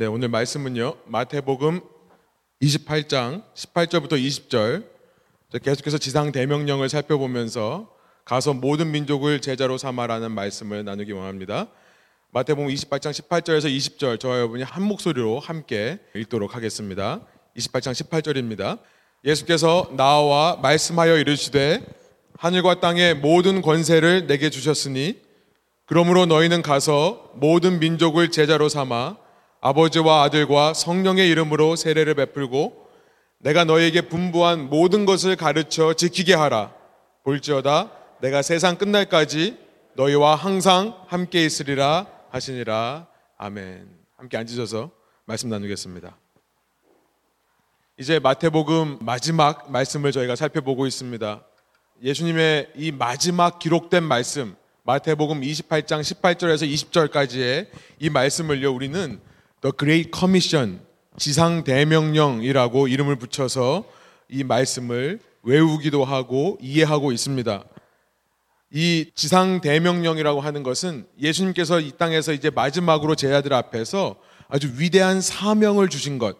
네, 오늘 말씀은요. 마태복음 28장 18절부터 20절 계속해서 지상 대명령을 살펴보면서 가서 모든 민족을 제자로 삼아라는 말씀을 나누기 원합니다. 마태복음 28장 18절에서 20절 저와 여러분이 한 목소리로 함께 읽도록 하겠습니다. 28장 18절입니다. 예수께서 나와 말씀하여 이르시되 하늘과 땅의 모든 권세를 내게 주셨으니 그러므로 너희는 가서 모든 민족을 제자로 삼아 아버지와 아들과 성령의 이름으로 세례를 베풀고 내가 너희에게 분부한 모든 것을 가르쳐 지키게 하라. 볼지어다 내가 세상 끝날까지 너희와 항상 함께 있으리라 하시니라. 아멘. 함께 앉으셔서 말씀 나누겠습니다. 이제 마태복음 마지막 말씀을 저희가 살펴보고 있습니다. 예수님의 이 마지막 기록된 말씀, 마태복음 28장 18절에서 20절까지의 이 말씀을요, 우리는 The Great Commission, 지상 대명령이라고 이름을 붙여서 이 말씀을 외우기도 하고 이해하고 있습니다. 이 지상 대명령이라고 하는 것은 예수님께서 이 땅에서 이제 마지막으로 제자들 앞에서 아주 위대한 사명을 주신 것,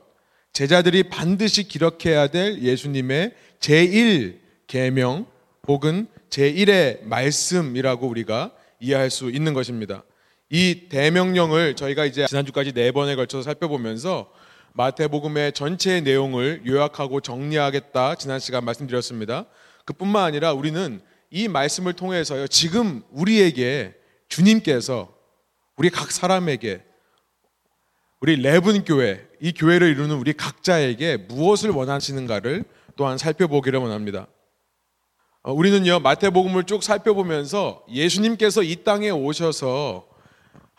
제자들이 반드시 기록해야 될 예수님의 제1 계명 혹은 제1의 말씀이라고 우리가 이해할 수 있는 것입니다. 이 대명령을 저희가 이제 지난주까지 네 번에 걸쳐서 살펴보면서 마태복음의 전체 내용을 요약하고 정리하겠다 지난 시간 말씀드렸습니다. 그뿐만 아니라 우리는 이 말씀을 통해서요 지금 우리에게 주님께서 우리 각 사람에게 우리 레븐 교회 이 교회를 이루는 우리 각자에게 무엇을 원하시는가를 또한 살펴보기를 원합니다. 어, 우리는요 마태복음을 쭉 살펴보면서 예수님께서 이 땅에 오셔서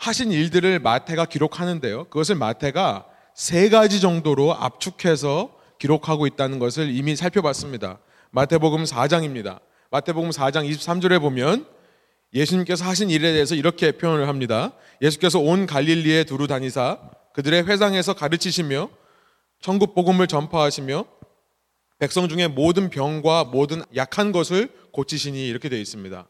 하신 일들을 마태가 기록하는데요. 그것을 마태가 세 가지 정도로 압축해서 기록하고 있다는 것을 이미 살펴봤습니다. 마태복음 4장입니다. 마태복음 4장 23절에 보면 예수님께서 하신 일에 대해서 이렇게 표현을 합니다. 예수께서 온 갈릴리에 두루 다니사 그들의 회상에서 가르치시며 천국 복음을 전파하시며 백성 중에 모든 병과 모든 약한 것을 고치시니 이렇게 되어 있습니다.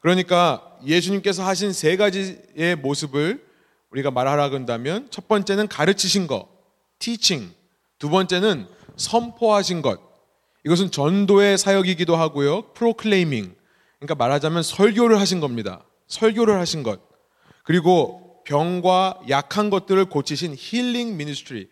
그러니까 예수님께서 하신 세 가지의 모습을 우리가 말하라 한다면 첫 번째는 가르치신 것, teaching. 두 번째는 선포하신 것. 이것은 전도의 사역이기도 하고요. proclaiming. 그러니까 말하자면 설교를 하신 겁니다. 설교를 하신 것. 그리고 병과 약한 것들을 고치신 healing ministry.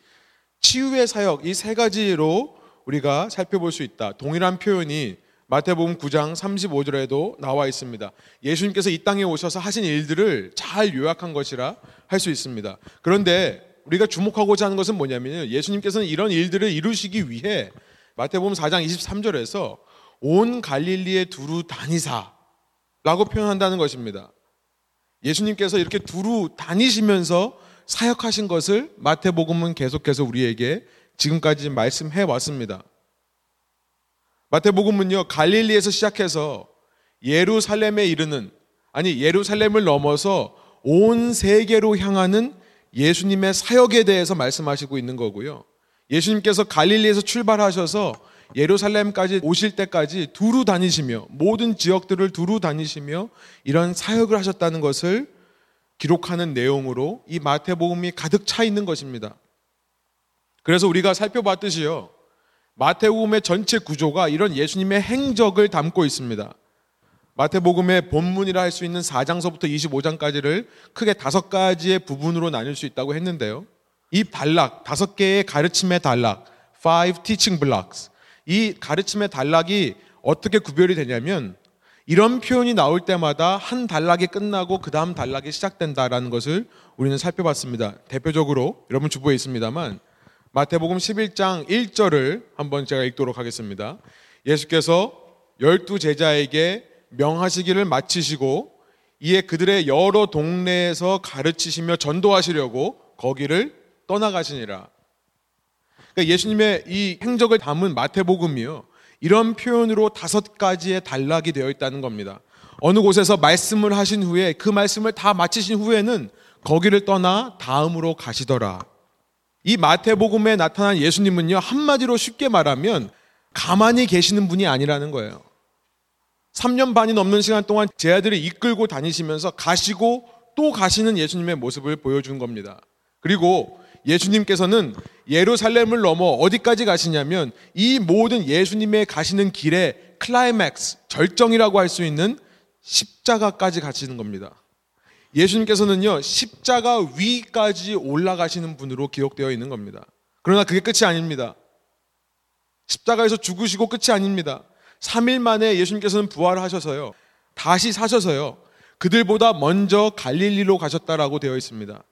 치유의 사역 이 세 가지로 우리가 살펴볼 수 있다. 동일한 표현이 마태복음 9장 35절에도 나와 있습니다. 예수님께서 이 땅에 오셔서 하신 일들을 잘 요약한 것이라 할 수 있습니다. 그런데 우리가 주목하고자 하는 것은 뭐냐면요. 예수님께서는 이런 일들을 이루시기 위해 마태복음 4장 23절에서 온 갈릴리에 두루 다니사라고 표현한다는 것입니다. 예수님께서 이렇게 두루 다니시면서 사역하신 것을 마태복음은 계속해서 우리에게 지금까지 말씀해 왔습니다. 마태복음은요, 갈릴리에서 시작해서 예루살렘에 이르는, 아니, 예루살렘을 넘어서 온 세계로 향하는 예수님의 사역에 대해서 말씀하시고 있는 거고요. 예수님께서 갈릴리에서 출발하셔서 예루살렘까지 오실 때까지 두루 다니시며 모든 지역들을 두루 다니시며 이런 사역을 하셨다는 것을 기록하는 내용으로 이 마태복음이 가득 차 있는 것입니다. 그래서 우리가 살펴봤듯이요. 마태복음의 전체 구조가 이런 예수님의 행적을 담고 있습니다. 마태복음의 본문이라 할 수 있는 4장서부터 25장까지를 크게 다섯 가지의 부분으로 나눌 수 있다고 했는데요. 이 단락, 다섯 개의 가르침의 단락, five teaching blocks. 이 가르침의 단락이 어떻게 구별이 되냐면 이런 표현이 나올 때마다 한 단락이 끝나고 그 다음 단락이 시작된다라는 것을 우리는 살펴봤습니다. 대표적으로 여러분 주보에 있습니다만 마태복음 11장 1절을 한번 제가 읽도록 하겠습니다. 예수께서 열두 제자에게 명하시기를 마치시고 이에 그들의 여러 동네에서 가르치시며 전도하시려고 거기를 떠나가시니라. 그러니까 예수님의 이 행적을 담은 마태복음이요. 이런 표현으로 다섯 가지의 단락이 되어 있다는 겁니다. 어느 곳에서 말씀을 하신 후에 그 말씀을 다 마치신 후에는 거기를 떠나 다음으로 가시더라. 이 마태복음에 나타난 예수님은요, 한마디로 쉽게 말하면 가만히 계시는 분이 아니라는 거예요. 3년 반이 넘는 시간 동안 제 아들을 이끌고 다니시면서 가시고 또 가시는 예수님의 모습을 보여준 겁니다. 그리고 예수님께서는 예루살렘을 넘어 어디까지 가시냐면 이 모든 예수님의 가시는 길의 클라이맥스, 절정이라고 할 수 있는 십자가까지 가시는 겁니다. 예수님께서는요, 십자가 위까지 올라가시는 분으로 기록되어 있는 겁니다. 그러나 그게 끝이 아닙니다. 십자가에서 죽으시고 끝이 아닙니다. 3일 만에 예수님께서는 부활하셔서요, 다시 사셔서요, 그들보다 먼저 갈릴리로 가셨다라고 되어 있습니다.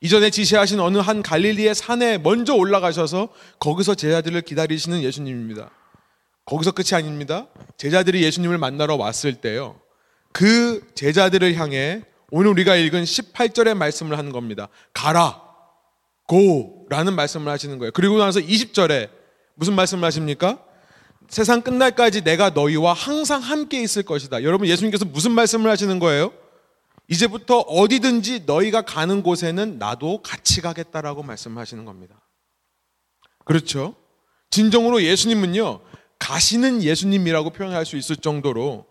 이전에 지시하신 어느 한 갈릴리의 산에 먼저 올라가셔서 거기서 제자들을 기다리시는 예수님입니다. 거기서 끝이 아닙니다. 제자들이 예수님을 만나러 왔을 때요. 그 제자들을 향해 오늘 우리가 읽은 18절의 말씀을 하는 겁니다. 가라, 고! 라는 말씀을 하시는 거예요. 그리고 나서 20절에 무슨 말씀을 하십니까? 세상 끝날까지 내가 너희와 항상 함께 있을 것이다. 여러분, 예수님께서 무슨 말씀을 하시는 거예요? 이제부터 어디든지 너희가 가는 곳에는 나도 같이 가겠다라고 말씀하시는 겁니다. 그렇죠? 진정으로 예수님은요, 가시는 예수님이라고 표현할 수 있을 정도로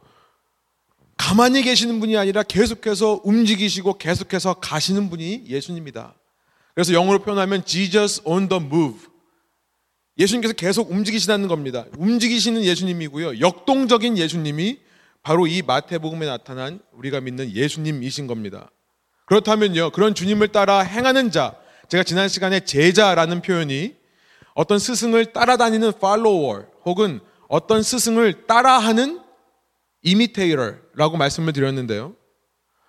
가만히 계시는 분이 아니라 계속해서 움직이시고 계속해서 가시는 분이 예수님이다. 그래서 영어로 표현하면 Jesus on the move. 예수님께서 계속 움직이시다는 겁니다. 움직이시는 예수님이고요. 역동적인 예수님이 바로 이 마태복음에 나타난 우리가 믿는 예수님이신 겁니다. 그렇다면요. 그런 주님을 따라 행하는 자, 제가 지난 시간에 제자라는 표현이 어떤 스승을 따라다니는 follower 혹은 어떤 스승을 따라하는 imitator 라고 말씀을 드렸는데요.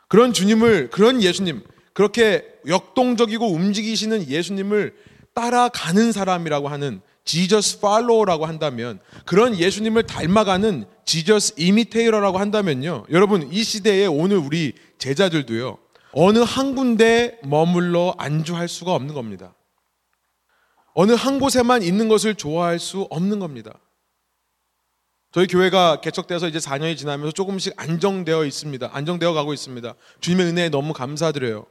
그런 주님을 그런 예수님 그렇게 역동적이고 움직이시는 예수님을 따라가는 사람이라고 하는 지저스 팔로워라고 한다면 그런 예수님을 닮아가는 지저스 이미테이러라고 한다면요. 여러분 이 시대에 오늘 우리 제자들도요. 어느 한 군데 머물러 안주할 수가 없는 겁니다. 어느 한 곳에만 있는 것을 좋아할 수 없는 겁니다. 저희 교회가 개척돼서 이제 4년이 지나면서 조금씩 안정되어 있습니다. 안정되어 가고 있습니다. 주님의 은혜에 너무 감사드려요.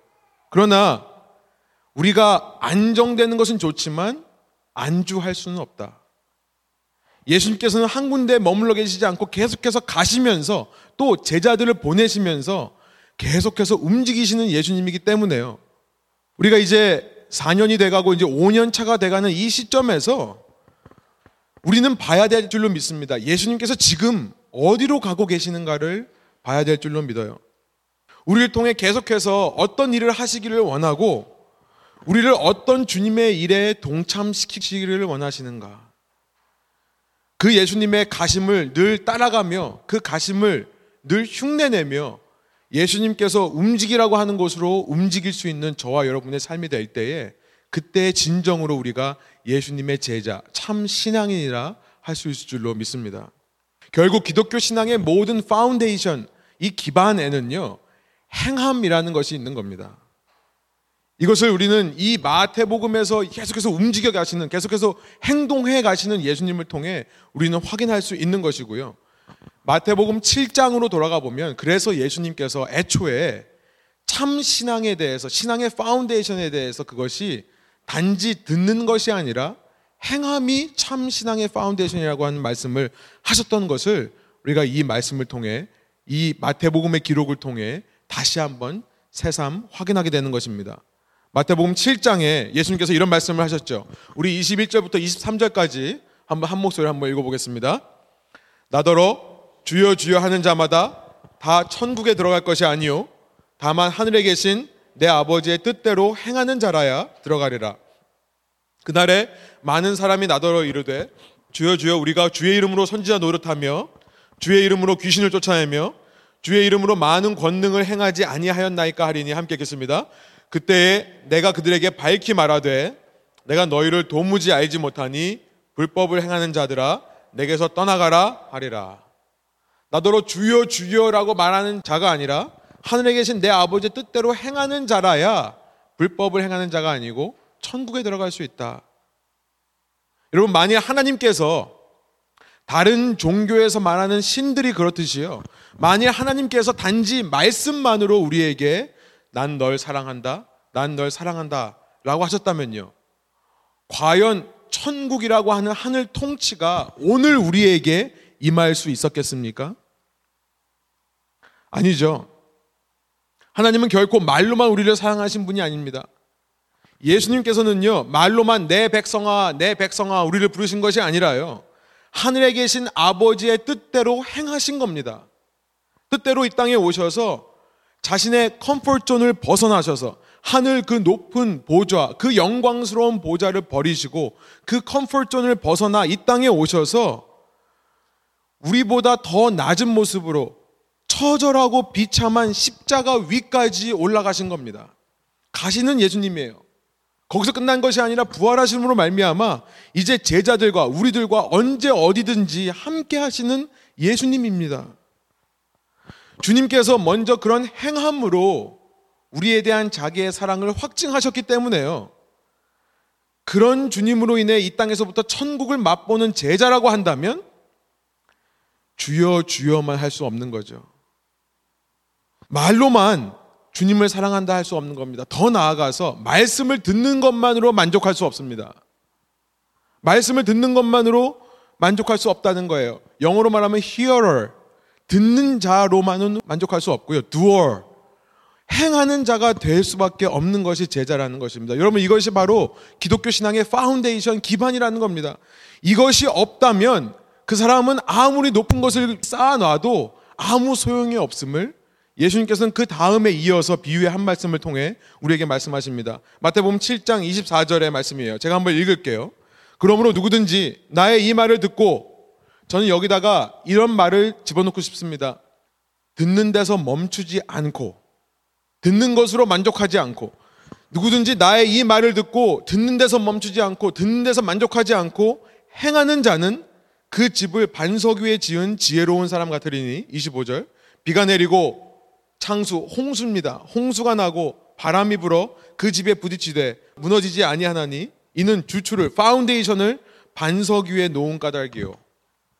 그러나 우리가 안정되는 것은 좋지만 안주할 수는 없다. 예수님께서는 한 군데 머물러 계시지 않고 계속해서 가시면서 또 제자들을 보내시면서 계속해서 움직이시는 예수님이기 때문에요. 우리가 이제 4년이 돼가고 이제 5년 차가 돼가는 이 시점에서 우리는 봐야 될 줄로 믿습니다. 예수님께서 지금 어디로 가고 계시는가를 봐야 될 줄로 믿어요. 우리를 통해 계속해서 어떤 일을 하시기를 원하고 우리를 어떤 주님의 일에 동참시키기를 원하시는가. 그 예수님의 가심을 늘 따라가며 그 가심을 늘 흉내내며 예수님께서 움직이라고 하는 곳으로 움직일 수 있는 저와 여러분의 삶이 될 때에 그때 진정으로 우리가 예수님의 제자, 참 신앙인이라 할 수 있을 줄로 믿습니다. 결국 기독교 신앙의 모든 파운데이션, 이 기반에는요, 행함이라는 것이 있는 겁니다. 이것을 우리는 이 마태복음에서 계속해서 움직여 가시는, 계속해서 행동해 가시는 예수님을 통해 우리는 확인할 수 있는 것이고요. 마태복음 7장으로 돌아가 보면 그래서 예수님께서 애초에 참 신앙에 대해서, 신앙의 foundation에 대해서 그것이 단지 듣는 것이 아니라 행함이 참 신앙의 foundation이라고 하는 말씀을 하셨던 것을 우리가 이 말씀을 통해 이 마태복음의 기록을 통해 다시 한번 새삼 확인하게 되는 것입니다. 마태복음 7장에 예수님께서 이런 말씀을 하셨죠. 우리 21절부터 23절까지 한번 한 목소리 한번 읽어보겠습니다. 나더러 주여 주여 하는 자마다 다 천국에 들어갈 것이 아니요 다만 하늘에 계신 내 아버지의 뜻대로 행하는 자라야 들어가리라. 그날에 많은 사람이 나더러 이르되 주여 주여 우리가 주의 이름으로 선지자 노릇하며 주의 이름으로 귀신을 쫓아내며 주의 이름으로 많은 권능을 행하지 아니하였나이까 하리니 함께 읽겠습니다. 그때에 내가 그들에게 밝히 말하되 내가 너희를 도무지 알지 못하니 불법을 행하는 자들아 내게서 떠나가라 하리라. 나더러 주여 주여라고 말하는 자가 아니라 하늘에 계신 내 아버지의 뜻대로 행하는 자라야 불법을 행하는 자가 아니고 천국에 들어갈 수 있다. 여러분, 만약 하나님께서 다른 종교에서 말하는 신들이 그렇듯이요. 만일 하나님께서 단지 말씀만으로 우리에게 난 널 사랑한다, 난 널 사랑한다 라고 하셨다면요. 과연 천국이라고 하는 하늘 통치가 오늘 우리에게 임할 수 있었겠습니까? 아니죠. 하나님은 결코 말로만 우리를 사랑하신 분이 아닙니다. 예수님께서는요, 말로만 내 백성아, 내 백성아, 우리를 부르신 것이 아니라요, 하늘에 계신 아버지의 뜻대로 행하신 겁니다. 뜻대로 이 땅에 오셔서 자신의 comfort zone을 벗어나셔서 하늘 그 높은 보좌, 그 영광스러운 보좌를 버리시고 그 comfort zone을 벗어나 이 땅에 오셔서 우리보다 더 낮은 모습으로 처절하고 비참한 십자가 위까지 올라가신 겁니다. 가시는 예수님이에요. 거기서 끝난 것이 아니라 부활하심으로 말미암아 이제 제자들과 우리들과 언제 어디든지 함께 하시는 예수님입니다. 주님께서 먼저 그런 행함으로 우리에 대한 자기의 사랑을 확증하셨기 때문에요. 그런 주님으로 인해 이 땅에서부터 천국을 맛보는 제자라고 한다면 주여 주여만 할 수 없는 거죠. 말로만 주님을 사랑한다 할 수 없는 겁니다. 더 나아가서 말씀을 듣는 것만으로 만족할 수 없습니다. 말씀을 듣는 것만으로 만족할 수 없다는 거예요. 영어로 말하면 hearer, 듣는 자로만은 만족할 수 없고요. doer, 행하는 자가 될 수밖에 없는 것이 제자라는 것입니다. 여러분 이것이 바로 기독교 신앙의 파운데이션 기반이라는 겁니다. 이것이 없다면 그 사람은 아무리 높은 것을 쌓아놔도 아무 소용이 없음을 예수님께서는 그 다음에 이어서 비유의 한 말씀을 통해 우리에게 말씀하십니다. 마태복음 7장 24절의 말씀이에요. 제가 한번 읽을게요. 그러므로 누구든지 나의 이 말을 듣고 저는 여기다가 이런 말을 집어넣고 싶습니다. 듣는 데서 멈추지 않고 듣는 것으로 만족하지 않고 누구든지 나의 이 말을 듣고 듣는 데서 멈추지 않고 듣는 데서 만족하지 않고 행하는 자는 그 집을 반석 위에 지은 지혜로운 사람 같으리니 25절 비가 내리고 창수 홍수입니다. 홍수가 나고 바람이 불어 그 집에 부딪히되 무너지지 아니하나니 이는 주추를 foundation을 반석 위에 놓은 까닭이요.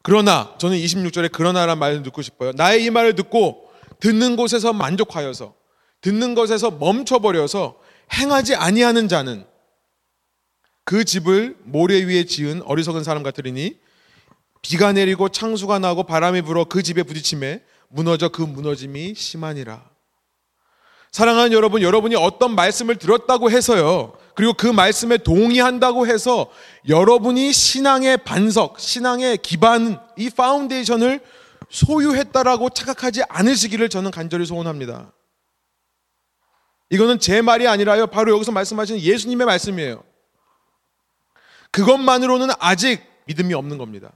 그러나 저는 26절에 그러나란 말을 듣고 싶어요. 나의 이 말을 듣고 듣는 곳에서 만족하여서 듣는 것에서 멈춰버려서 행하지 아니하는 자는 그 집을 모래 위에 지은 어리석은 사람 같으리니 비가 내리고 창수가 나고 바람이 불어 그 집에 부딪히매 무너져 그 무너짐이 심하니라. 사랑하는 여러분, 여러분이 어떤 말씀을 들었다고 해서요. 그리고 그 말씀에 동의한다고 해서 여러분이 신앙의 반석, 신앙의 기반, 이 foundation을 소유했다라고 착각하지 않으시기를 저는 간절히 소원합니다. 이거는 제 말이 아니라요. 바로 여기서 말씀하시는 예수님의 말씀이에요. 그것만으로는 아직 믿음이 없는 겁니다.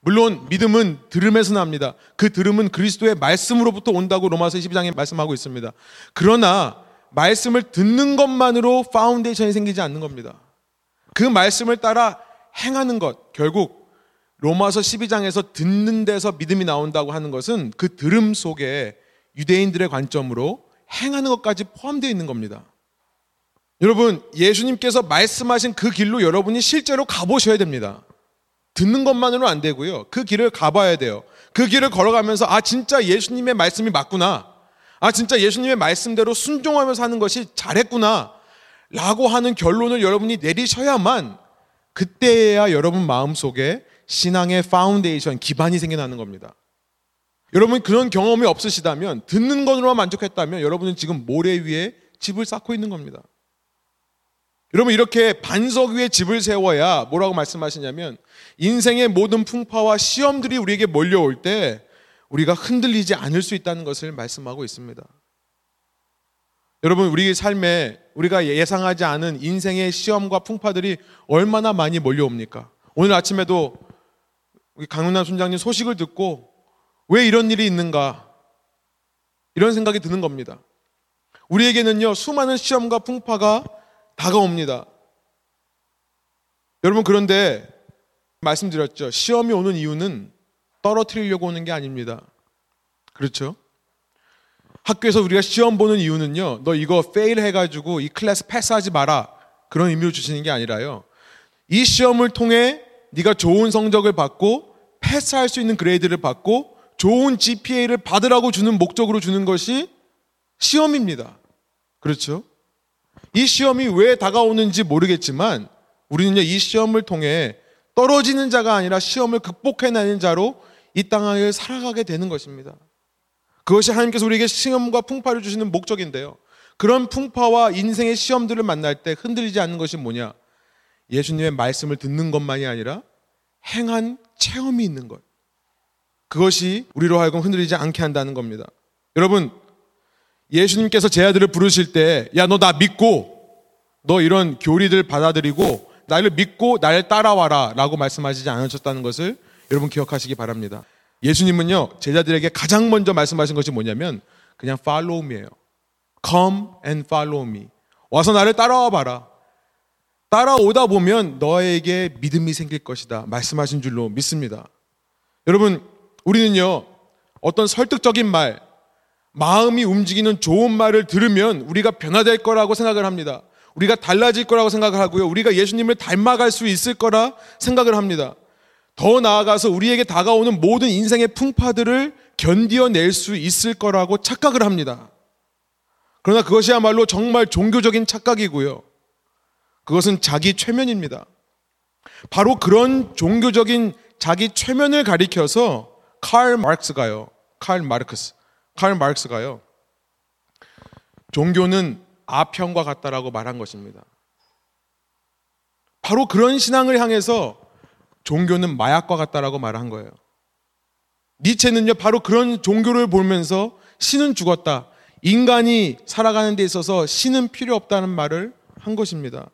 물론 믿음은 들음에서 납니다. 그 들음은 그리스도의 말씀으로부터 온다고 로마서 12장에 말씀하고 있습니다. 그러나 말씀을 듣는 것만으로 foundation이 생기지 않는 겁니다. 그 말씀을 따라 행하는 것, 결국 로마서 12장에서 듣는 데서 믿음이 나온다고 하는 것은 그 들음 속에 유대인들의 관점으로 행하는 것까지 포함되어 있는 겁니다. 여러분, 예수님께서 말씀하신 그 길로 여러분이 실제로 가보셔야 됩니다. 듣는 것만으로는 안 되고요. 그 길을 가봐야 돼요. 그 길을 걸어가면서 아 진짜 예수님의 말씀이 맞구나. 아 진짜 예수님의 말씀대로 순종하며 사는 것이 잘했구나. 라고 하는 결론을 여러분이 내리셔야만 그때야 여러분 마음속에 신앙의 파운데이션, 기반이 생겨나는 겁니다. 여러분 그런 경험이 없으시다면 듣는 것으로만 만족했다면 여러분은 지금 모래 위에 집을 쌓고 있는 겁니다. 여러분 이렇게 반석 위에 집을 세워야 뭐라고 말씀하시냐면 인생의 모든 풍파와 시험들이 우리에게 몰려올 때 우리가 흔들리지 않을 수 있다는 것을 말씀하고 있습니다. 여러분 우리 삶에 우리가 예상하지 않은 인생의 시험과 풍파들이 얼마나 많이 몰려옵니까? 오늘 아침에도 강윤남 순장님 소식을 듣고 왜 이런 일이 있는가 이런 생각이 드는 겁니다. 우리에게는요 수많은 시험과 풍파가 다가옵니다. 여러분 그런데 말씀드렸죠. 시험이 오는 이유는 떨어뜨리려고 오는 게 아닙니다. 그렇죠? 학교에서 우리가 시험 보는 이유는요. 너 이거 fail 해가지고 이 클래스 패스하지 마라. 그런 의미로 주시는 게 아니라요. 이 시험을 통해 네가 좋은 성적을 받고 패스할 수 있는 grade를 받고 좋은 GPA를 받으라고 주는 목적으로 주는 것이 시험입니다. 그렇죠? 이 시험이 왜 다가오는지 모르겠지만 우리는요, 이 시험을 통해 떨어지는 자가 아니라 시험을 극복해내는 자로 이 땅을 살아가게 되는 것입니다. 그것이 하나님께서 우리에게 시험과 풍파를 주시는 목적인데요. 그런 풍파와 인생의 시험들을 만날 때 흔들리지 않는 것이 뭐냐? 예수님의 말씀을 듣는 것만이 아니라 행한 체험이 있는 것. 그것이 우리로 하여금 흔들리지 않게 한다는 겁니다. 여러분, 예수님께서 제 아들을 부르실 때, 야, 너 나 믿고, 너 이런 교리들 받아들이고, 나를 믿고 나를 따라와라 라고 말씀하시지 않으셨다는 것을 여러분 기억하시기 바랍니다. 예수님은요, 제자들에게 가장 먼저 말씀하신 것이 뭐냐면, 그냥 follow me예요. Come and follow me. 와서 나를 따라와 봐라. 따라오다 보면 너에게 믿음이 생길 것이다. 말씀하신 줄로 믿습니다. 여러분, 우리는요, 어떤 설득적인 말, 마음이 움직이는 좋은 말을 들으면 우리가 변화될 거라고 생각을 합니다. 우리가 달라질 거라고 생각을 하고요. 우리가 예수님을 닮아갈 수 있을 거라 생각을 합니다. 더 나아가서 우리에게 다가오는 모든 인생의 풍파들을 견디어낼 수 있을 거라고 착각을 합니다. 그러나 그것이야말로 정말 종교적인 착각이고요. 그것은 자기 최면입니다. 바로 그런 종교적인 자기 최면을 가리켜서 칼 마르크스가요. 칼 마르크스. 칼 마르크스가요. 종교는 아편과 같다라고 말한 것입니다. 바로 그런 신앙을 향해서 종교는 마약과 같다라고 말한 거예요. 니체는요, 바로 그런 종교를 보면서 신은 죽었다. 인간이 살아가는 데 있어서 신은 필요 없다는 말을 한 것입니다.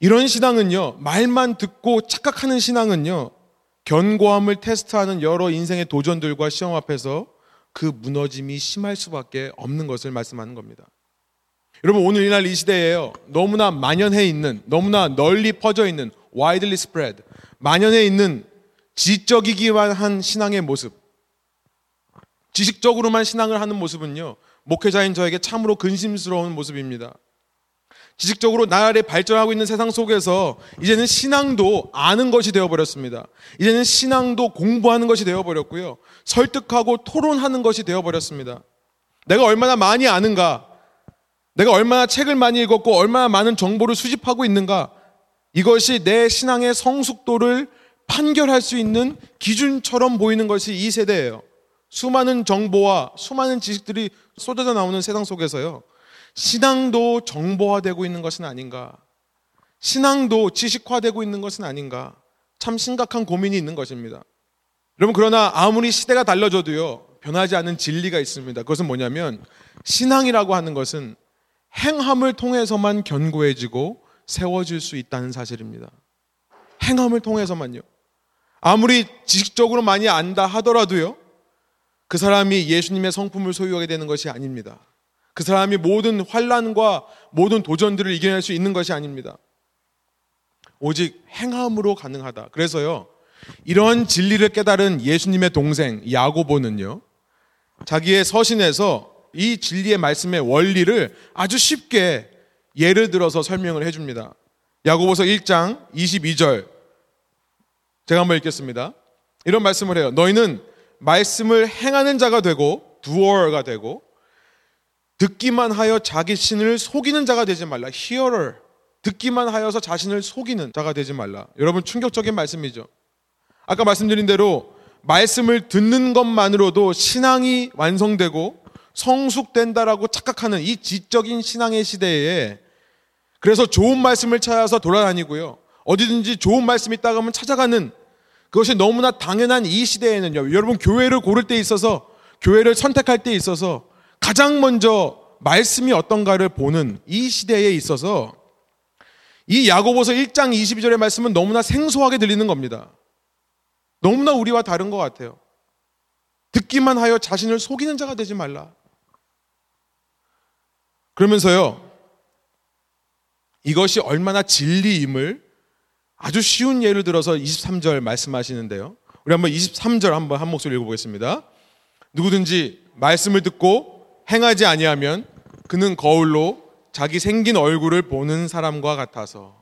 이런 신앙은요, 말만 듣고 착각하는 신앙은요, 견고함을 테스트하는 여러 인생의 도전들과 시험 앞에서 그 무너짐이 심할 수밖에 없는 것을 말씀하는 겁니다. 여러분, 오늘 이날 이 시대에요, 너무나 만연해 있는, 너무나 널리 퍼져 있는, widely spread, 만연해 있는 지적이기만 한 신앙의 모습, 지식적으로만 신앙을 하는 모습은요, 목회자인 저에게 참으로 근심스러운 모습입니다. 지식적으로 나날이 발전하고 있는 세상 속에서 이제는 신앙도 아는 것이 되어버렸습니다. 이제는 신앙도 공부하는 것이 되어버렸고요. 설득하고 토론하는 것이 되어버렸습니다. 내가 얼마나 많이 아는가, 내가 얼마나 책을 많이 읽었고 얼마나 많은 정보를 수집하고 있는가, 이것이 내 신앙의 성숙도를 판결할 수 있는 기준처럼 보이는 것이 이 세대예요. 수많은 정보와 수많은 지식들이 쏟아져 나오는 세상 속에서요. 신앙도 정보화되고 있는 것은 아닌가? 신앙도 지식화되고 있는 것은 아닌가? 참 심각한 고민이 있는 것입니다. 여러분, 그러나 아무리 시대가 달라져도요, 변하지 않는 진리가 있습니다. 그것은 뭐냐면, 신앙이라고 하는 것은 행함을 통해서만 견고해지고 세워질 수 있다는 사실입니다. 행함을 통해서만요. 아무리 지식적으로 많이 안다 하더라도요, 그 사람이 예수님의 성품을 소유하게 되는 것이 아닙니다. 그 사람이 모든 환란과 모든 도전들을 이겨낼 수 있는 것이 아닙니다. 오직 행함으로 가능하다. 그래서요. 이런 진리를 깨달은 예수님의 동생 야고보는요. 자기의 서신에서 이 진리의 말씀의 원리를 아주 쉽게 예를 들어서 설명을 해 줍니다. 야고보서 1장 22절 제가 한번 읽겠습니다. 이런 말씀을 해요. 너희는 말씀을 행하는 자가 되고 두어가 되고 듣기만 하여 자기 신을 속이는 자가 되지 말라. hearer. 듣기만 하여서 자신을 속이는 자가 되지 말라. 여러분 충격적인 말씀이죠. 아까 말씀드린 대로 말씀을 듣는 것만으로도 신앙이 완성되고 성숙된다라고 착각하는 이 지적인 신앙의 시대에 그래서 좋은 말씀을 찾아서 돌아다니고요. 어디든지 좋은 말씀이 있다고 하면 찾아가는 그것이 너무나 당연한 이 시대에는요. 여러분 교회를 고를 때 있어서 교회를 선택할 때 있어서 가장 먼저 말씀이 어떤가를 보는 이 시대에 있어서 이 야고보서 1장 22절의 말씀은 너무나 생소하게 들리는 겁니다. 너무나 우리와 다른 것 같아요. 듣기만 하여 자신을 속이는 자가 되지 말라. 그러면서요, 이것이 얼마나 진리임을 아주 쉬운 예를 들어서 23절 말씀하시는데요. 우리 한번 23절 한번 한 목소리 읽어보겠습니다. 누구든지 말씀을 듣고 행하지 아니하면 그는 거울로 자기 생긴 얼굴을 보는 사람과 같아서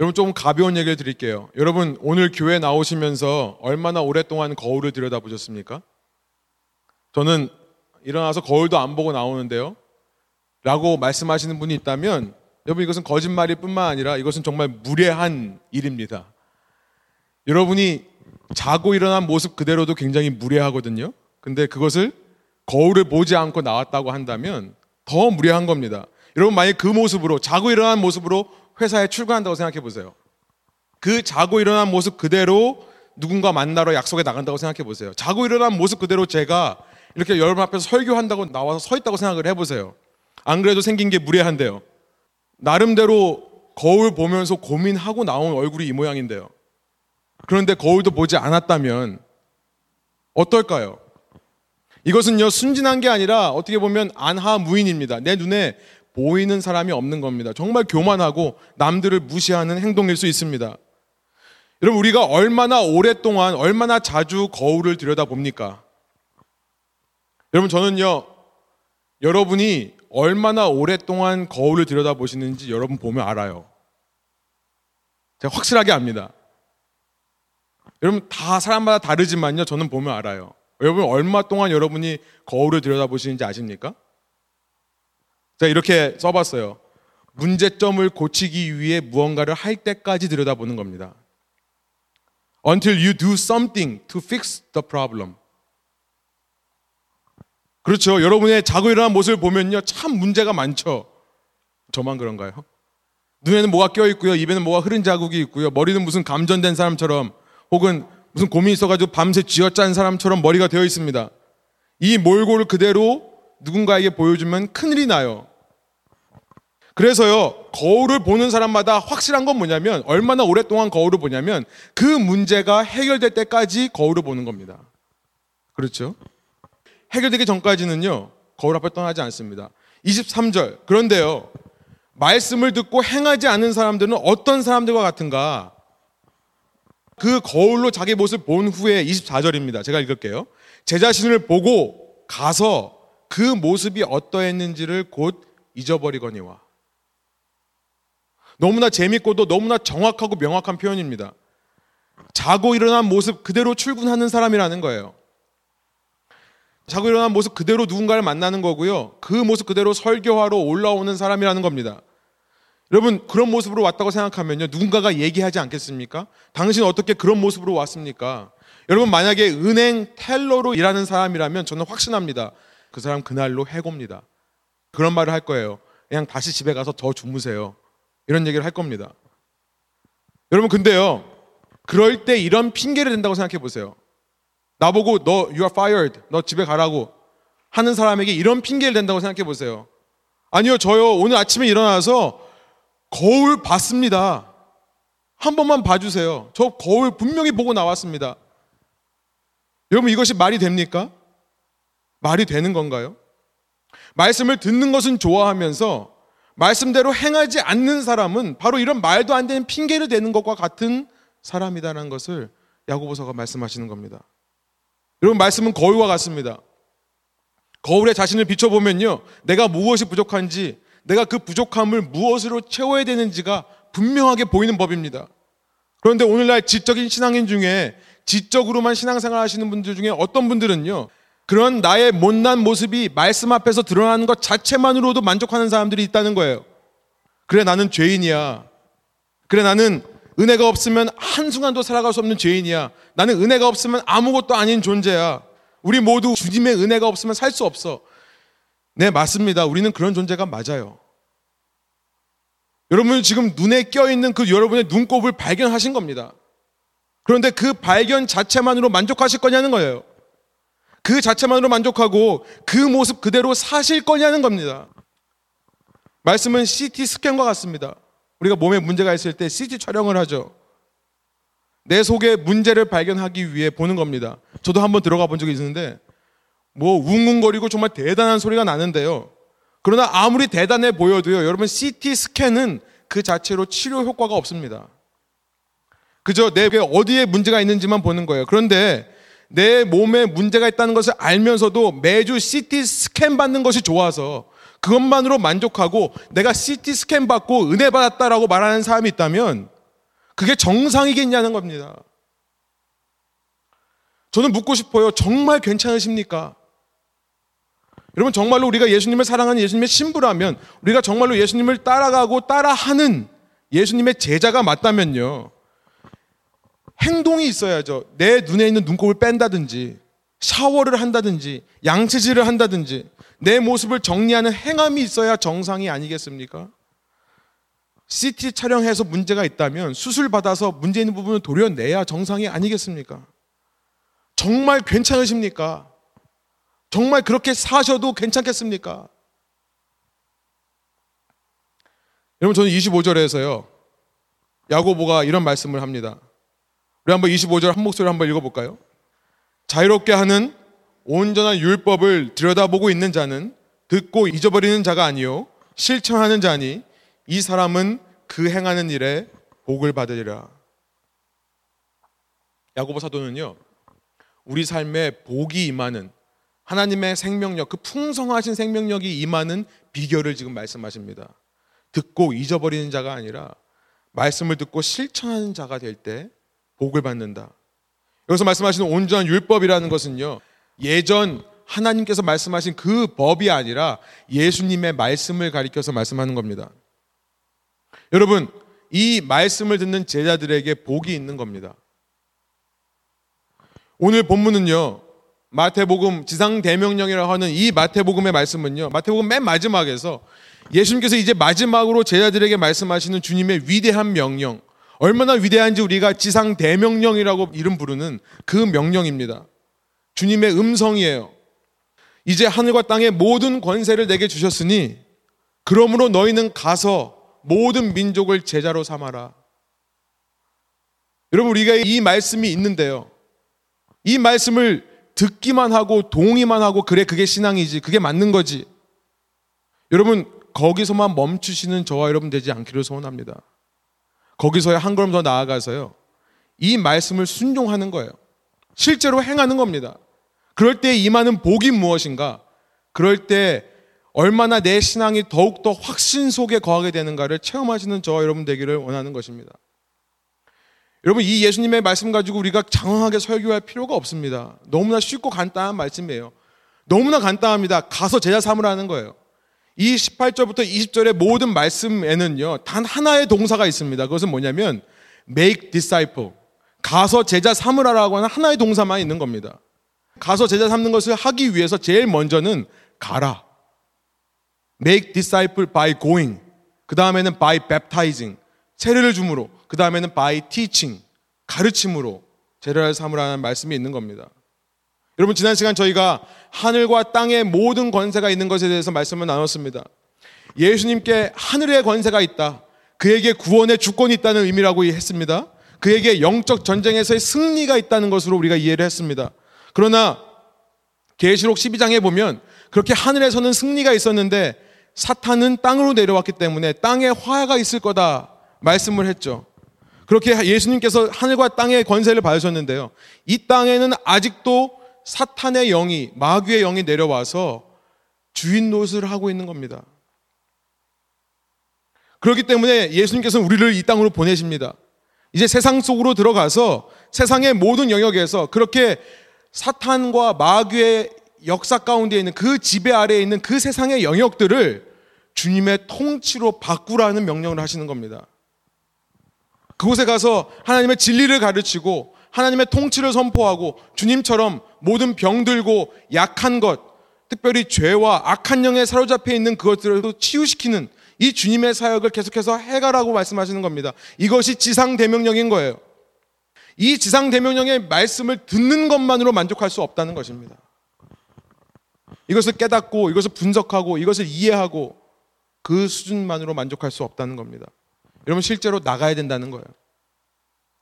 여러분 조금 가벼운 얘기를 드릴게요. 여러분 오늘 교회 나오시면서 얼마나 오랫동안 거울을 들여다보셨습니까? 저는 일어나서 거울도 안 보고 나오는데요. 라고 말씀하시는 분이 있다면 여러분 이것은 거짓말일 뿐만 아니라 이것은 정말 무례한 일입니다. 여러분이 자고 일어난 모습 그대로도 굉장히 무례하거든요. 근데 그것을 거울을 보지 않고 나왔다고 한다면 더 무례한 겁니다. 여러분 만약 그 모습으로 자고 일어난 모습으로 회사에 출근한다고 생각해 보세요. 그 자고 일어난 모습 그대로 누군가 만나러 약속에 나간다고 생각해 보세요. 자고 일어난 모습 그대로 제가 이렇게 여러분 앞에서 설교한다고 나와서 서 있다고 생각을 해 보세요. 안 그래도 생긴 게 무례한데요. 나름대로 거울 보면서 고민하고 나온 얼굴이 이 모양인데요. 그런데 거울도 보지 않았다면 어떨까요? 이것은요, 순진한 게 아니라 어떻게 보면 안하 무인입니다. 내 눈에 보이는 사람이 없는 겁니다. 정말 교만하고 남들을 무시하는 행동일 수 있습니다. 여러분, 우리가 얼마나 오랫동안, 얼마나 자주 거울을 들여다 봅니까? 여러분, 저는요, 여러분이 얼마나 오랫동안 거울을 들여다 보시는지 여러분 보면 알아요. 제가 확실하게 압니다. 여러분, 다 사람마다 다르지만요, 저는 보면 알아요. 여러분, 얼마 동안 여러분이 거울을 들여다보시는지 아십니까? 제가 이렇게 써봤어요. 문제점을 고치기 위해 무언가를 할 때까지 들여다보는 겁니다. Until you do something to fix the problem. 그렇죠. 여러분의 자고 일어난 모습을 보면요. 참 문제가 많죠. 저만 그런가요? 눈에는 뭐가 껴있고요. 입에는 뭐가 흐른 자국이 있고요. 머리는 무슨 감전된 사람처럼 혹은 무슨 고민이 있어가지고 밤새 쥐어짠 사람처럼 머리가 되어 있습니다. 이 몰골을 그대로 누군가에게 보여주면 큰일이 나요. 그래서요, 거울을 보는 사람마다 확실한 건 뭐냐면, 얼마나 오랫동안 거울을 보냐면, 그 문제가 해결될 때까지 거울을 보는 겁니다. 그렇죠? 해결되기 전까지는요, 거울 앞에 떠나지 않습니다. 23절. 그런데요, 말씀을 듣고 행하지 않는 사람들은 어떤 사람들과 같은가? 그 거울로 자기 모습을 본 후에 24절입니다. 제가 읽을게요. 제 자신을 보고 가서 그 모습이 어떠했는지를 곧 잊어버리거니와. 너무나 재밌고도 너무나 정확하고 명확한 표현입니다. 자고 일어난 모습 그대로 출근하는 사람이라는 거예요. 자고 일어난 모습 그대로 누군가를 만나는 거고요. 그 모습 그대로 설교하러 올라오는 사람이라는 겁니다. 여러분 그런 모습으로 왔다고 생각하면요. 누군가가 얘기하지 않겠습니까? 당신 어떻게 그런 모습으로 왔습니까? 여러분 만약에 은행 텔러로 일하는 사람이라면 저는 확신합니다. 그 사람 그날로 해고입니다. 그런 말을 할 거예요. 그냥 다시 집에 가서 더 주무세요. 이런 얘기를 할 겁니다. 여러분 근데요. 그럴 때 이런 핑계를 댄다고 생각해 보세요. 나보고 너 you are fired. 너 집에 가라고 하는 사람에게 이런 핑계를 댄다고 생각해 보세요. 아니요. 저요. 오늘 아침에 일어나서 거울 봤습니다. 한 번만 봐주세요. 저 거울 분명히 보고 나왔습니다. 여러분 이것이 말이 됩니까? 말이 되는 건가요? 말씀을 듣는 것은 좋아하면서 말씀대로 행하지 않는 사람은 바로 이런 말도 안 되는 핑계를 대는 것과 같은 사람이다라는 것을 야고보서가 말씀하시는 겁니다. 여러분 말씀은 거울과 같습니다. 거울에 자신을 비춰보면요. 내가 무엇이 부족한지 내가 그 부족함을 무엇으로 채워야 되는지가 분명하게 보이는 법입니다. 그런데 오늘날 지적인 신앙인 중에 지적으로만 신앙생활 하시는 분들 중에 어떤 분들은요. 그런 나의 못난 모습이 말씀 앞에서 드러나는 것 자체만으로도 만족하는 사람들이 있다는 거예요. 그래 나는 죄인이야. 그래 나는 은혜가 없으면 한순간도 살아갈 수 없는 죄인이야. 나는 은혜가 없으면 아무것도 아닌 존재야. 우리 모두 주님의 은혜가 없으면 살 수 없어. 네, 맞습니다. 우리는 그런 존재가 맞아요. 여러분 지금 눈에 껴있는 그 여러분의 눈곱을 발견하신 겁니다. 그런데 그 발견 자체만으로 만족하실 거냐는 거예요. 그 자체만으로 만족하고 그 모습 그대로 사실 거냐는 겁니다. 말씀은 CT 스캔과 같습니다. 우리가 몸에 문제가 있을 때 CT 촬영을 하죠. 내 속에 문제를 발견하기 위해 보는 겁니다. 저도 한번 들어가 본 적이 있는데 뭐 웅웅거리고 정말 대단한 소리가 나는데요. 그러나 아무리 대단해 보여도요. 여러분 CT 스캔은 그 자체로 치료 효과가 없습니다. 그저 내 어디에 문제가 있는지만 보는 거예요. 그런데 내 몸에 문제가 있다는 것을 알면서도 매주 CT 스캔 받는 것이 좋아서 그것만으로 만족하고 내가 CT 스캔 받고 은혜 받았다라고 말하는 사람이 있다면 그게 정상이겠냐는 겁니다. 저는 묻고 싶어요. 정말 괜찮으십니까? 여러분 정말로 우리가 예수님을 사랑하는 예수님의 신부라면 우리가 정말로 예수님을 따라가고 따라하는 예수님의 제자가 맞다면요. 행동이 있어야죠. 내 눈에 있는 눈곱을 뺀다든지 샤워를 한다든지 양치질을 한다든지 내 모습을 정리하는 행함이 있어야 정상이 아니겠습니까? CT 촬영해서 문제가 있다면 수술 받아서 문제 있는 부분을 도려내야 정상이 아니겠습니까? 정말 괜찮으십니까? 정말 그렇게 사셔도 괜찮겠습니까? 여러분 저는 25절에서요. 야고보가 이런 말씀을 합니다. 우리 한번 25절 한 목소리 한번 읽어 볼까요? 자유롭게 하는 온전한 율법을 들여다보고 있는 자는 듣고 잊어버리는 자가 아니요 실천하는 자니 이 사람은 그 행하는 일에 복을 받으리라. 야고보 사도는요. 우리 삶에 복이 임하는 하나님의 생명력, 그 풍성하신 생명력이 임하는 비결을 지금 말씀하십니다. 듣고 잊어버리는 자가 아니라 말씀을 듣고 실천하는 자가 될 때 복을 받는다. 여기서 말씀하시는 온전한 율법이라는 것은요. 예전 하나님께서 말씀하신 그 법이 아니라 예수님의 말씀을 가리켜서 말씀하는 겁니다. 여러분, 이 말씀을 듣는 제자들에게 복이 있는 겁니다. 오늘 본문은요. 마태복음 지상 대명령이라고 하는 이 마태복음의 말씀은요. 마태복음 맨 마지막에서 예수님께서 이제 마지막으로 제자들에게 말씀하시는 주님의 위대한 명령, 얼마나 위대한지 우리가 지상 대명령이라고 이름 부르는 그 명령입니다. 주님의 음성이에요. 이제 하늘과 땅의 모든 권세를 내게 주셨으니 그러므로 너희는 가서 모든 민족을 제자로 삼아라. 여러분 우리가 이 말씀이 있는데요. 이 말씀을 듣기만 하고 동의만 하고 그래 그게 신앙이지 그게 맞는 거지. 여러분 거기서만 멈추시는 저와 여러분 되지 않기를 소원합니다. 거기서야 한 걸음 더 나아가서요. 이 말씀을 순종하는 거예요. 실제로 행하는 겁니다. 그럴 때 임하는 복이 무엇인가? 그럴 때 얼마나 내 신앙이 더욱더 확신 속에 거하게 되는가를 체험하시는 저와 여러분 되기를 원하는 것입니다. 여러분, 이 예수님의 말씀 가지고 우리가 장황하게 설교할 필요가 없습니다. 너무나 쉽고 간단한 말씀이에요. 너무나 간단합니다. 가서 제자 삼으라는 거예요. 이 18절부터 20절의 모든 말씀에는요, 단 하나의 동사가 있습니다. 그것은 뭐냐면, make disciple. 가서 제자 삼으라라고 하는 하나의 동사만 있는 겁니다. 가서 제자 삼는 것을 하기 위해서 제일 먼저는 가라. make disciple by going. 그 다음에는 by baptizing. 세례를 줌으로. 그 다음에는 by teaching. 가르침으로 제자를 삼으라는 말씀이 있는 겁니다. 여러분 지난 시간 저희가 하늘과 땅의 모든 권세가 있는 것에 대해서 말씀을 나눴습니다. 예수님께 하늘의 권세가 있다. 그에게 구원의 주권이 있다는 의미라고 했습니다. 그에게 영적 전쟁에서의 승리가 있다는 것으로 우리가 이해를 했습니다. 그러나 계시록 12장에 보면 그렇게 하늘에서는 승리가 있었는데 사탄은 땅으로 내려왔기 때문에 땅에 화가 있을 거다 말씀을 했죠. 그렇게 예수님께서 하늘과 땅의 권세를 받으셨는데요. 이 땅에는 아직도 사탄의 영이 마귀의 영이 내려와서 주인 노릇을 하고 있는 겁니다. 그렇기 때문에 예수님께서는 우리를 이 땅으로 보내십니다. 이제 세상 속으로 들어가서 세상의 모든 영역에서 그렇게 사탄과 마귀의 역사 가운데 있는 그 지배 아래에 있는 그 세상의 영역들을 주님의 통치로 바꾸라는 명령을 하시는 겁니다. 그곳에 가서 하나님의 진리를 가르치고 하나님의 통치를 선포하고 주님처럼 모든 병들고 약한 것, 특별히 죄와 악한 영에 사로잡혀 있는 그것들을 치유시키는 이 주님의 사역을 계속해서 해가라고 말씀하시는 겁니다. 이것이 지상 대명령인 거예요. 이 지상 대명령의 말씀을 듣는 것만으로 만족할 수 없다는 것입니다. 이것을 깨닫고 이것을 분석하고 이것을 이해하고 그 수준만으로 만족할 수 없다는 겁니다. 여러분 실제로 나가야 된다는 거예요.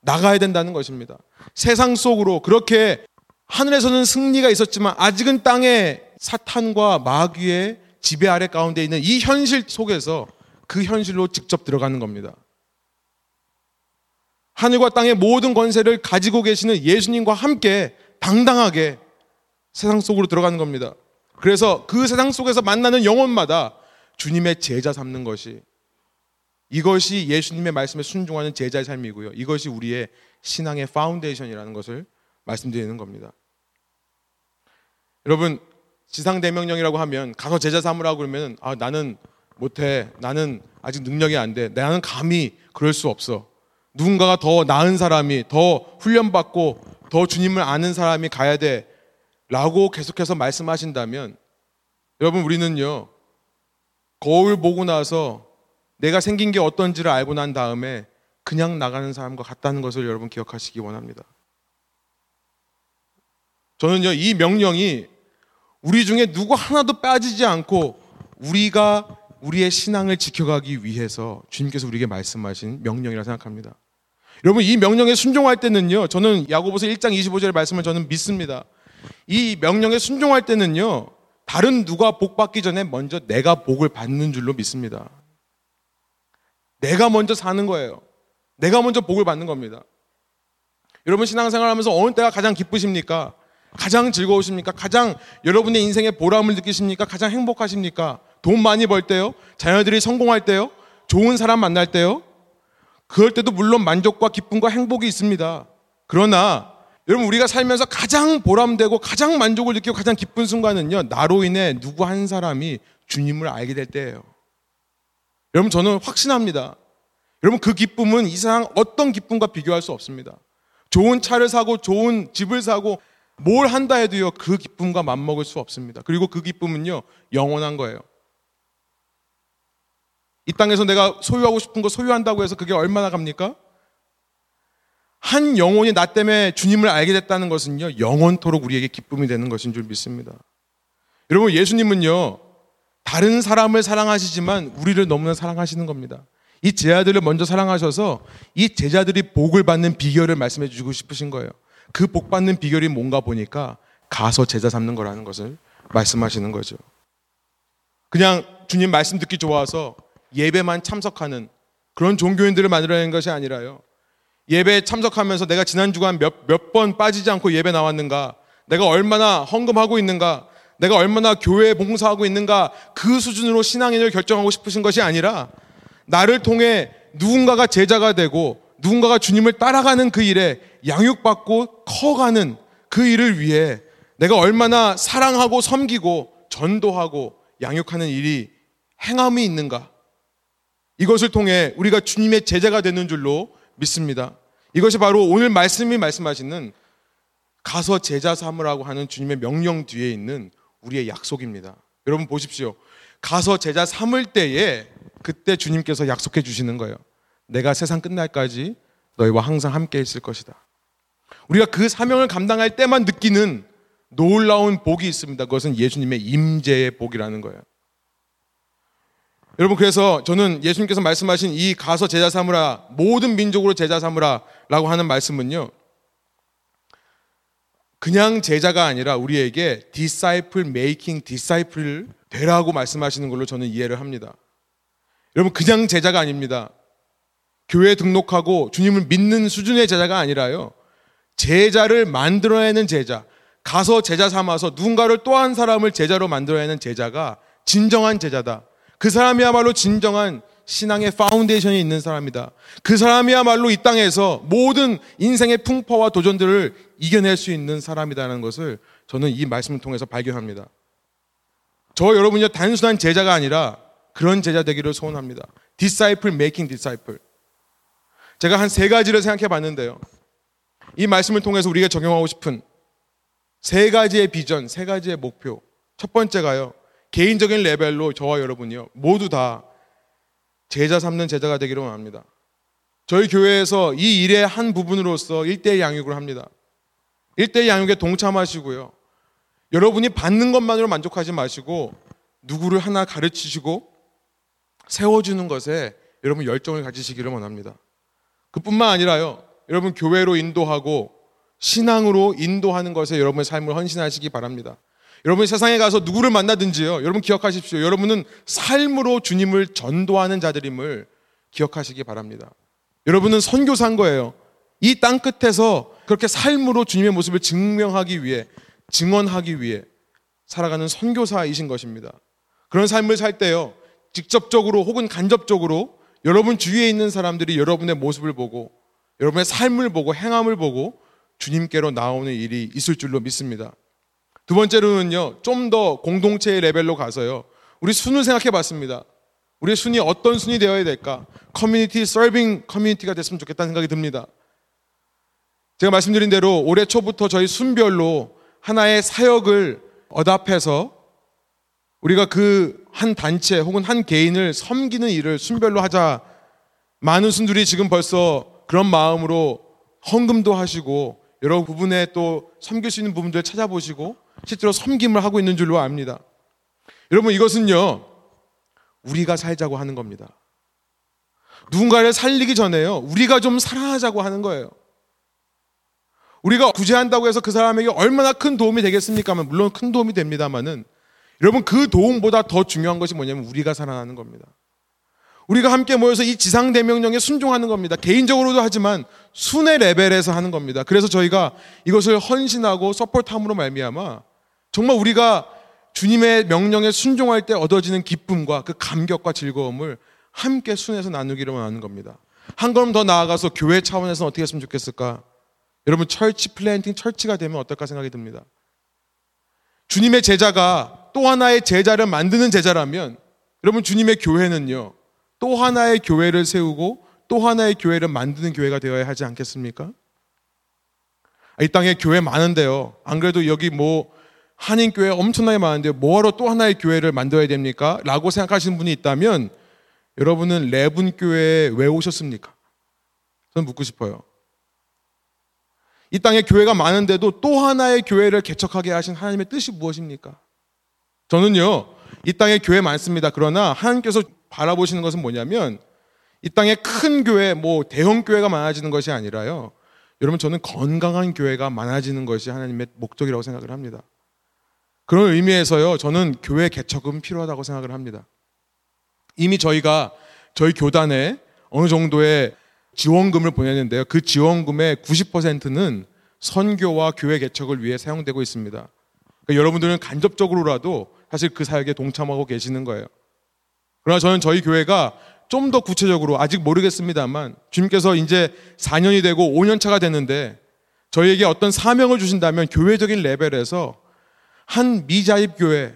나가야 된다는 것입니다. 세상 속으로 그렇게 하늘에서는 승리가 있었지만 아직은 땅에 사탄과 마귀의 지배 아래 가운데 있는 이 현실 속에서 그 현실로 직접 들어가는 겁니다. 하늘과 땅의 모든 권세를 가지고 계시는 예수님과 함께 당당하게 세상 속으로 들어가는 겁니다. 그래서 그 세상 속에서 만나는 영혼마다 주님의 제자 삼는 것이 이것이 예수님의 말씀에 순종하는 제자의 삶이고요. 이것이 우리의 신앙의 foundation이라는 것을 말씀드리는 겁니다. 여러분 지상 대명령이라고 하면 가서 제자 삼으라고 그러면 아 나는 못해 나는 아직 능력이 안 돼. 나는 감히 그럴 수 없어. 누군가가 더 나은 사람이 더 훈련받고 더 주님을 아는 사람이 가야 돼. 라고 계속해서 말씀하신다면 여러분 우리는요 거울 보고 나서 내가 생긴 게 어떤지를 알고 난 다음에 그냥 나가는 사람과 같다는 것을 여러분 기억하시기 원합니다. 저는요 이 명령이 우리 중에 누구 하나도 빠지지 않고 우리가 우리의 신앙을 지켜가기 위해서 주님께서 우리에게 말씀하신 명령이라 생각합니다. 여러분 이 명령에 순종할 때는요. 저는 야고보서 1장 25절의 말씀을 저는 믿습니다. 이 명령에 순종할 때는요. 다른 누가 복 받기 전에 먼저 내가 복을 받는 줄로 믿습니다. 내가 먼저 사는 거예요. 내가 먼저 복을 받는 겁니다. 여러분 신앙생활 하면서 어느 때가 가장 기쁘십니까? 가장 즐거우십니까? 가장 여러분의 인생의 보람을 느끼십니까? 가장 행복하십니까? 돈 많이 벌 때요? 자녀들이 성공할 때요? 좋은 사람 만날 때요? 그럴 때도 물론 만족과 기쁨과 행복이 있습니다. 그러나 여러분 우리가 살면서 가장 보람되고 가장 만족을 느끼고 가장 기쁜 순간은요. 나로 인해 누구 한 사람이 주님을 알게 될 때예요. 여러분 저는 확신합니다. 여러분 그 기쁨은 이상 어떤 기쁨과 비교할 수 없습니다. 좋은 차를 사고 좋은 집을 사고 뭘 한다 해도요. 그 기쁨과 맞먹을 수 없습니다. 그리고 그 기쁨은요. 영원한 거예요. 이 땅에서 내가 소유하고 싶은 거 소유한다고 해서 그게 얼마나 갑니까? 한 영혼이 나 때문에 주님을 알게 됐다는 것은요, 영원토록 우리에게 기쁨이 되는 것인 줄 믿습니다. 여러분, 예수님은요, 다른 사람을 사랑하시지만 우리를 너무나 사랑하시는 겁니다. 이 제자들을 먼저 사랑하셔서 이 제자들이 복을 받는 비결을 말씀해 주고 싶으신 거예요. 그 복 받는 비결이 뭔가 보니까 가서 제자 삼는 거라는 것을 말씀하시는 거죠. 그냥 주님 말씀 듣기 좋아서 예배만 참석하는 그런 종교인들을 만들어내는 것이 아니라요. 예배 참석하면서 내가 지난 주간 몇, 몇 번 빠지지 않고 예배 나왔는가? 내가 얼마나 헌금하고 있는가? 내가 얼마나 교회에 봉사하고 있는가? 그 수준으로 신앙인을 결정하고 싶으신 것이 아니라 나를 통해 누군가가 제자가 되고 누군가가 주님을 따라가는 그 일에 양육받고 커가는 그 일을 위해 내가 얼마나 사랑하고 섬기고 전도하고 양육하는 일이 행함이 있는가? 이것을 통해 우리가 주님의 제자가 되는 줄로 믿습니다. 이것이 바로 오늘 말씀이 말씀하시는 가서 제자 삼으라고 하는 주님의 명령 뒤에 있는 우리의 약속입니다. 여러분 보십시오. 가서 제자 삼을 때에 그때 주님께서 약속해 주시는 거예요. 내가 세상 끝날까지 너희와 항상 함께 있을 것이다. 우리가 그 사명을 감당할 때만 느끼는 놀라운 복이 있습니다. 그것은 예수님의 임재의 복이라는 거예요. 여러분 그래서 저는 예수님께서 말씀하신 이 가서 제자 삼으라 모든 민족으로 제자 삼으라라고 하는 말씀은요. 그냥 제자가 아니라 우리에게 disciple making disciple 되라고 말씀하시는 걸로 저는 이해를 합니다. 여러분 그냥 제자가 아닙니다. 교회 등록하고 주님을 믿는 수준의 제자가 아니라요. 제자를 만들어내는 제자, 가서 제자 삼아서 누군가를 또 한 사람을 제자로 만들어내는 제자가 진정한 제자다. 그 사람이야말로 진정한 신앙의 foundation이 있는 사람이다. 그 사람이야말로 이 땅에서 모든 인생의 풍파와 도전들을 이겨낼 수 있는 사람이다라는 것을 저는 이 말씀을 통해서 발견합니다. 저 여러분이 단순한 제자가 아니라 그런 제자 되기를 소원합니다. disciple making disciple. 제가 한 세 가지를 생각해 봤는데요. 이 말씀을 통해서 우리가 적용하고 싶은 세 가지의 비전, 세 가지의 목표. 첫 번째가요. 개인적인 레벨로 저와 여러분이요. 모두 다 제자 삼는 제자가 되기를 원합니다. 저희 교회에서 이 일의 한 부분으로서 일대일 양육을 합니다. 일대일 양육에 동참하시고요. 여러분이 받는 것만으로 만족하지 마시고 누구를 하나 가르치시고 세워주는 것에 여러분 열정을 가지시기를 원합니다. 그뿐만 아니라요. 여러분 교회로 인도하고 신앙으로 인도하는 것에 여러분의 삶을 헌신하시기 바랍니다. 여러분이 세상에 가서 누구를 만나든지요. 여러분 기억하십시오. 여러분은 삶으로 주님을 전도하는 자들임을 기억하시기 바랍니다. 여러분은 선교사인 거예요. 이 땅 끝에서 그렇게 삶으로 주님의 모습을 증명하기 위해, 증언하기 위해 살아가는 선교사이신 것입니다. 그런 삶을 살 때요. 직접적으로 혹은 간접적으로 여러분 주위에 있는 사람들이 여러분의 모습을 보고 여러분의 삶을 보고 행함을 보고 주님께로 나오는 일이 있을 줄로 믿습니다. 두 번째로는요, 좀 더 공동체의 레벨로 가서요, 우리 순을 생각해 봤습니다. 우리의 순이 어떤 순이 되어야 될까? community, serving community가 됐으면 좋겠다는 생각이 듭니다. 제가 말씀드린 대로 올해 초부터 저희 순별로 하나의 사역을 얻합해서 우리가 그 한 단체 혹은 한 개인을 섬기는 일을 순별로 하자. 많은 순들이 지금 벌써 그런 마음으로 헌금도 하시고 여러 부분에 또 섬길 수 있는 부분들을 찾아보시고 실제로 섬김을 하고 있는 줄로 압니다. 여러분 이것은요 우리가 살자고 하는 겁니다. 누군가를 살리기 전에요 우리가 좀 사랑하자고 하는 거예요. 우리가 구제한다고 해서 그 사람에게 얼마나 큰 도움이 되겠습니까? 물론 큰 도움이 됩니다만은 여러분 그 도움보다 더 중요한 것이 뭐냐면 우리가 살아나는 겁니다. 우리가 함께 모여서 이 지상 대명령에 순종하는 겁니다. 개인적으로도 하지만 순회 레벨에서 하는 겁니다. 그래서 저희가 이것을 헌신하고 서포트함으로 말미암아 정말 우리가 주님의 명령에 순종할 때 얻어지는 기쁨과 그 감격과 즐거움을 함께 순해서 나누기를 원하는 겁니다. 한 걸음 더 나아가서 교회 차원에서 어떻게 했으면 좋겠을까? 여러분 철치 플랜팅 철치가 되면 어떨까 생각이 듭니다. 주님의 제자가 또 하나의 제자를 만드는 제자라면 여러분 주님의 교회는요. 또 하나의 교회를 세우고 또 하나의 교회를 만드는 교회가 되어야 하지 않겠습니까? 이 땅에 교회 많은데요. 안 그래도 여기 뭐 한인교회 엄청나게 많은데 뭐하러 또 하나의 교회를 만들어야 됩니까? 라고 생각하시는 분이 있다면 여러분은 레분교회에 왜 오셨습니까? 저는 묻고 싶어요. 이 땅에 교회가 많은데도 또 하나의 교회를 개척하게 하신 하나님의 뜻이 무엇입니까? 저는요, 이 땅에 교회 많습니다. 그러나 하나님께서 바라보시는 것은 뭐냐면 이 땅에 큰 교회, 뭐 대형 교회가 많아지는 것이 아니라요. 여러분 저는 건강한 교회가 많아지는 것이 하나님의 목적이라고 생각을 합니다. 그런 의미에서요. 저는 교회 개척은 필요하다고 생각을 합니다. 이미 저희가 저희 교단에 어느 정도의 지원금을 보내는데요. 그 지원금의 90%는 선교와 교회 개척을 위해 사용되고 있습니다. 그러니까 여러분들은 간접적으로라도 사실 그 사역에 동참하고 계시는 거예요. 그러나 저는 저희 교회가 좀 더 구체적으로 아직 모르겠습니다만 주님께서 이제 4년이 되고 5년 차가 됐는데 저희에게 어떤 사명을 주신다면 교회적인 레벨에서 한 미자입 교회,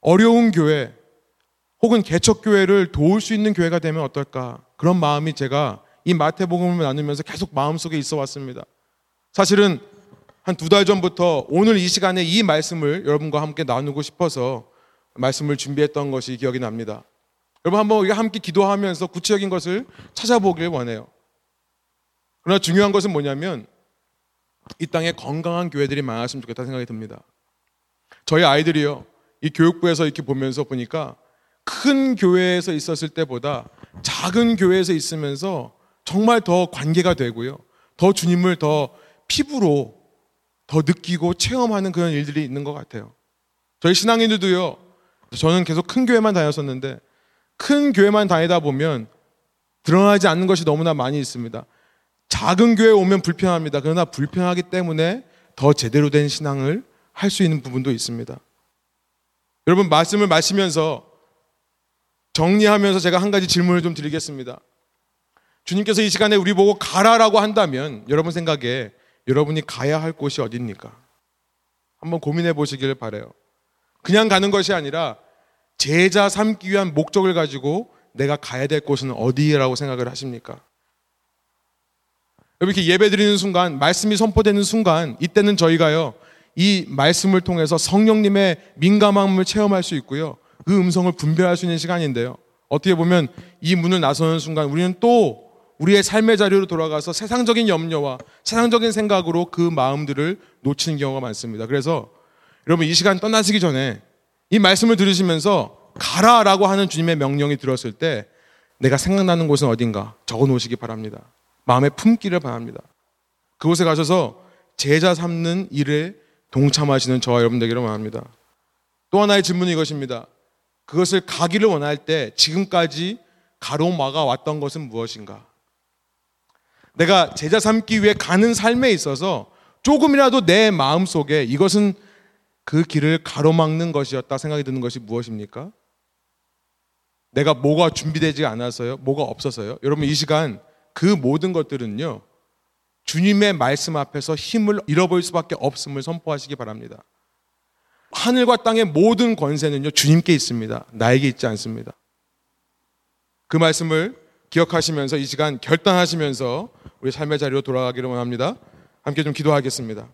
어려운 교회, 혹은 개척 교회를 도울 수 있는 교회가 되면 어떨까? 그런 마음이 제가 이 마태복음을 나누면서 계속 마음속에 있어 왔습니다. 사실은 한 두 달 전부터 오늘 이 시간에 이 말씀을 여러분과 함께 나누고 싶어서 말씀을 준비했던 것이 기억이 납니다. 여러분 한번 우리가 함께 기도하면서 구체적인 것을 찾아보길 원해요. 그러나 중요한 것은 뭐냐면 이 땅에 건강한 교회들이 많았으면 좋겠다 생각이 듭니다. 저희 아이들이요. 이 교육부에서 이렇게 보면서 보니까 큰 교회에서 있었을 때보다 작은 교회에서 있으면서 정말 더 관계가 되고요. 더 주님을 더 피부로 더 느끼고 체험하는 그런 일들이 있는 것 같아요. 저희 신앙인들도요. 저는 계속 큰 교회만 다녔었는데 큰 교회만 다니다 보면 드러나지 않는 것이 너무나 많이 있습니다. 작은 교회 오면 불편합니다. 그러나 불편하기 때문에 더 제대로 된 신앙을 할 수 있는 부분도 있습니다. 여러분 말씀을 마시면서 정리하면서 제가 한 가지 질문을 좀 드리겠습니다. 주님께서 이 시간에 우리 보고 가라라고 한다면 여러분 생각에 여러분이 가야 할 곳이 어디입니까? 한번 고민해 보시기를 바래요. 그냥 가는 것이 아니라 제자 삼기 위한 목적을 가지고 내가 가야 될 곳은 어디라고 생각을 하십니까? 이렇게 예배 드리는 순간, 말씀이 선포되는 순간, 이때는 저희가요, 이 말씀을 통해서 성령님의 민감함을 체험할 수 있고요. 그 음성을 분별할 수 있는 시간인데요. 어떻게 보면 이 문을 나서는 순간 우리는 또 우리의 삶의 자리로 돌아가서 세상적인 염려와 세상적인 생각으로 그 마음들을 놓치는 경우가 많습니다. 그래서 여러분 이 시간 떠나시기 전에 이 말씀을 들으시면서 가라라고 하는 주님의 명령이 들었을 때 내가 생각나는 곳은 어딘가 적어 놓으시기 바랍니다. 마음에 품기를 바랍니다. 그곳에 가셔서 제자 삼는 일에 동참하시는 저와 여러분들에게 원합니다. 또 하나의 질문이 이것입니다. 그것을 가기를 원할 때 지금까지 가로막아 왔던 것은 무엇인가? 내가 제자 삼기 위해 가는 삶에 있어서 조금이라도 내 마음 속에 이것은 그 길을 가로막는 것이었다 생각이 드는 것이 무엇입니까? 내가 뭐가 준비되지 않아서요? 뭐가 없어서요? 여러분 이 시간 그 모든 것들은요. 주님의 말씀 앞에서 힘을 잃어버릴 수밖에 없음을 선포하시기 바랍니다. 하늘과 땅의 모든 권세는요, 주님께 있습니다. 나에게 있지 않습니다. 그 말씀을 기억하시면서 이 시간 결단하시면서 우리 삶의 자리로 돌아가기를 원합니다. 함께 좀 기도하겠습니다.